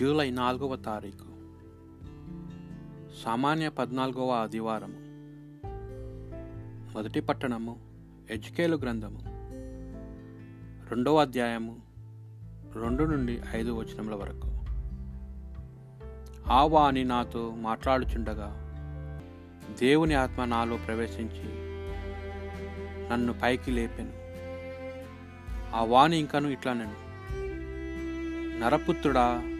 July నాలుగవ తారీఖు. సామాన్య పద్నాలుగవ ఆదివారము. మొదటి పట్టణము ఎజ్కేలు గ్రంథము. రెండవ అధ్యాయము రెండు నుండి ఐదు వచనముల వరకు. ఆ వాణి నాతో మాట్లాడుచుండగా దేవుని ఆత్మ నాలో ప్రవేశించి నన్ను పైకి లేపాను. ఆ వాణి ఇంకను ఇట్లా నేను నరపుత్రుడా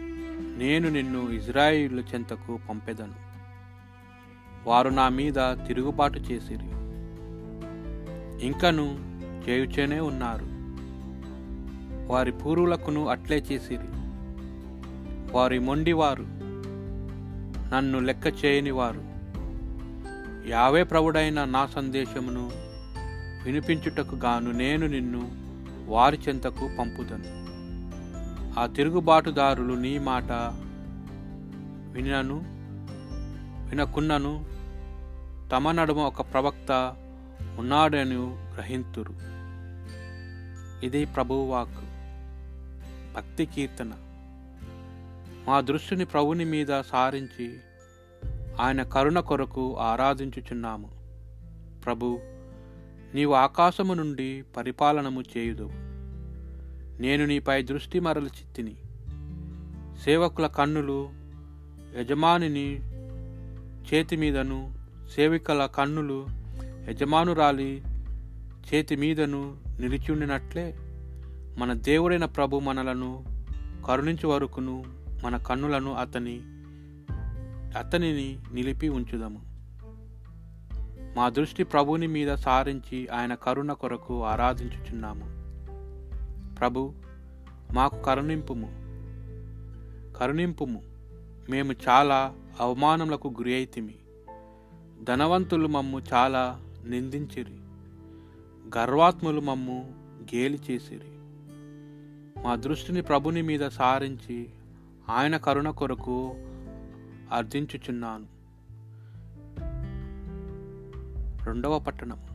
నేను నిన్ను ఇజ్రాయిలు చెంతకు పంపెదను. వారు నా మీద తిరుగుబాటు చేసిరి. ఇంకను చేయుచేనే ఉన్నారు. వారి పూర్వులకును అట్లే చేసిరి. వారి మొండివారు నన్ను లెక్క చేయని వారు. యావే ప్రభుడైన నా సందేశమును వినిపించుటకు గాను నేను నిన్ను వారి చెంతకు పంపుదను. ఆ తిరుగుబాటుదారులు నీ మాట వినను వినకున్నను తమ నడుమ ఒక ప్రవక్త ఉన్నాడని గ్రహింతురు. ఇది ప్రభువాక్ భక్తి కీర్తన. మా దృష్టిని ప్రభుని మీద సారించి ఆయన కరుణ కొరకు ఆరాధించుచున్నాము. ప్రభు నీవు ఆకాశము నుండి పరిపాలనము చేయుదు నేను నీపై దృష్టి మరల్చి తిని సేవకుల కన్నులు యజమానిని చేతి మీదను సేవికల కన్నులు యజమానురాలి చేతి మీదను నిలిచుండినట్లే మన దేవుడైన ప్రభు మనలను కరుణించు వరకును మన కన్నులను అతని అతనిని నిలిపి ఉంచుదాము. మా దృష్టి ప్రభుని మీద సారించి ఆయన కరుణ కొరకు ఆరాధించుచున్నాము. ప్రభు మాకు కరుణింపుము. కరుణింపుము. మేము చాలా అవమానములకు గురి అయితిమి ధనవంతులు మమ్ము చాలా నిందించిరి. గర్వాత్ములు మమ్ము గేలి చేసిరి. మా దృష్టిని ప్రభుని మీద సారించి ఆయన కరుణ కొరకు అర్థించుచున్నాను రెండవ పట్టణం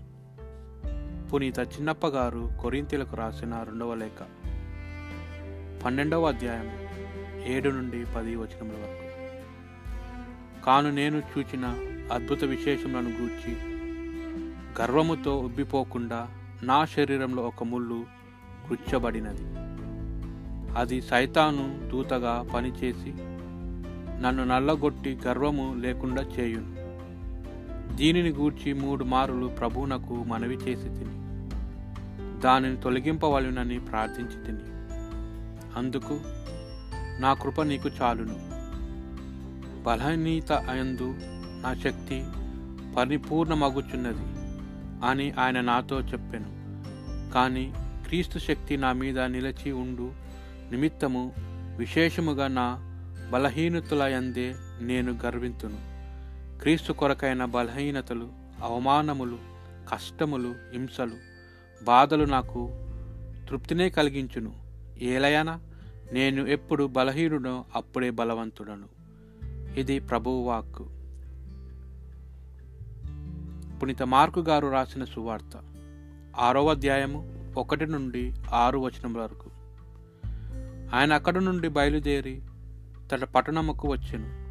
పునీత చిన్నప్ప గారు కొరింతలకు రాసిన రెండవ లేఖ. పన్నెండవ అధ్యాయం ఏడు నుండి పది వచనముల వరకు. కాను నేను చూచిన అద్భుత విశేషములను గూర్చి గర్వముతో ఉబ్బిపోకుండా నా శరీరంలో ఒక ముళ్ళు గుచ్చబడినది. అది సైతాను దూతగా పనిచేసి నన్ను నల్లగొట్టి గర్వము లేకుండా చేయును. దీనిని గూర్చి మూడు మారులు ప్రభువునకు మనవి చేసి తిని దానిని తొలగింపవలనని ప్రార్థించి తిని. అందుకు నా కృప నీకు చాలును. బలహీనత అయందు నా శక్తి పరిపూర్ణమగుచున్నది అని ఆయన నాతో చెప్పాను. కానీ క్రీస్తు శక్తి నా మీద నిలిచి ఉండు. నిమిత్తము విశేషముగా నా బలహీనతల యందే నేను గర్వింతును. క్రీస్తు కొరకైన బలహీనతలు అవమానములు కష్టములు హింసలు బాధలు నాకు తృప్తినే కలిగించును. ఏలయన నేను ఎప్పుడు బలహీనుడో అప్పుడే బలవంతుడను. ఇది ప్రభువు వాక్కు. పునీత మార్కు గారు రాసిన సువార్త. ఆరో అధ్యాయము ఒకటి నుండి ఆరు వచనం వరకు. ఆయన అక్కడి నుండి బయలుదేరి తన పట్టణముకు వచ్చెను.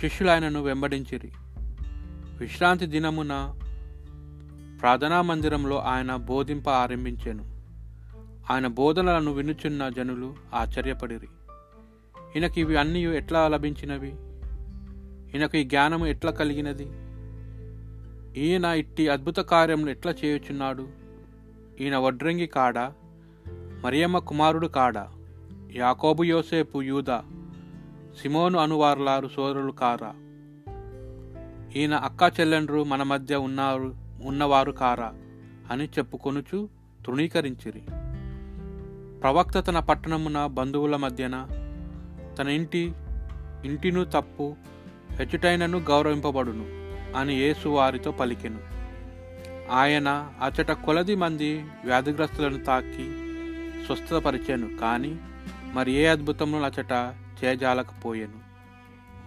శిష్యులు ఆయనను వెంబడించిరి. విశ్రాంతి దినమున ప్రార్థనా మందిరంలో ఆయన బోధింప ఆరంభించాను. ఆయన బోధనలను వినుచున్న జనులు ఆశ్చర్యపడిరి. ఈయనకి ఇవి అన్నీ ఎట్లా లభించినవి? ఈయనకు ఈ జ్ఞానము ఎట్లా కలిగినది? ఈయన ఇట్టి అద్భుత కార్యములు ఎట్లా చేయుచున్నాడు? ఈయన వడ్రంగి కాడా? మరియమ్మ కుమారుడు కాడా? యాకోబు యోసేపు యూదా? సిమోను అనువార్లారు సోదరులు కారా? ఈయన అక్క చెల్లెండ్రు మన మధ్య ఉన్నారు ఉన్నవారు కారా అని చెప్పుకొనుచు తృణీకరించిరి. ప్రవక్త తన పట్టణమున బంధువుల మధ్యన తన ఇంటి ఇంటిను తప్పు హెచ్చుటైనను గౌరవింపబడును అని యేసు వారితో పలికెను. ఆయన అచట కొలది మంది వ్యాధిగ్రస్తులను తాకి స్వస్థతపరిచాను కానీ మరి ఏ అద్భుతంలో అచట చేజాలకపోయాను.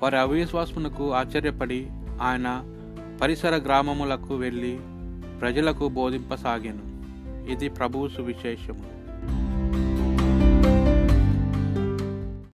వారి అవిశ్వాసమునకు ఆశ్చర్యపడి ఆయన పరిసర గ్రామములకు వెళ్ళి ప్రజలకు బోధింపసాగాను. ఇది ప్రభువు సువిశేషము.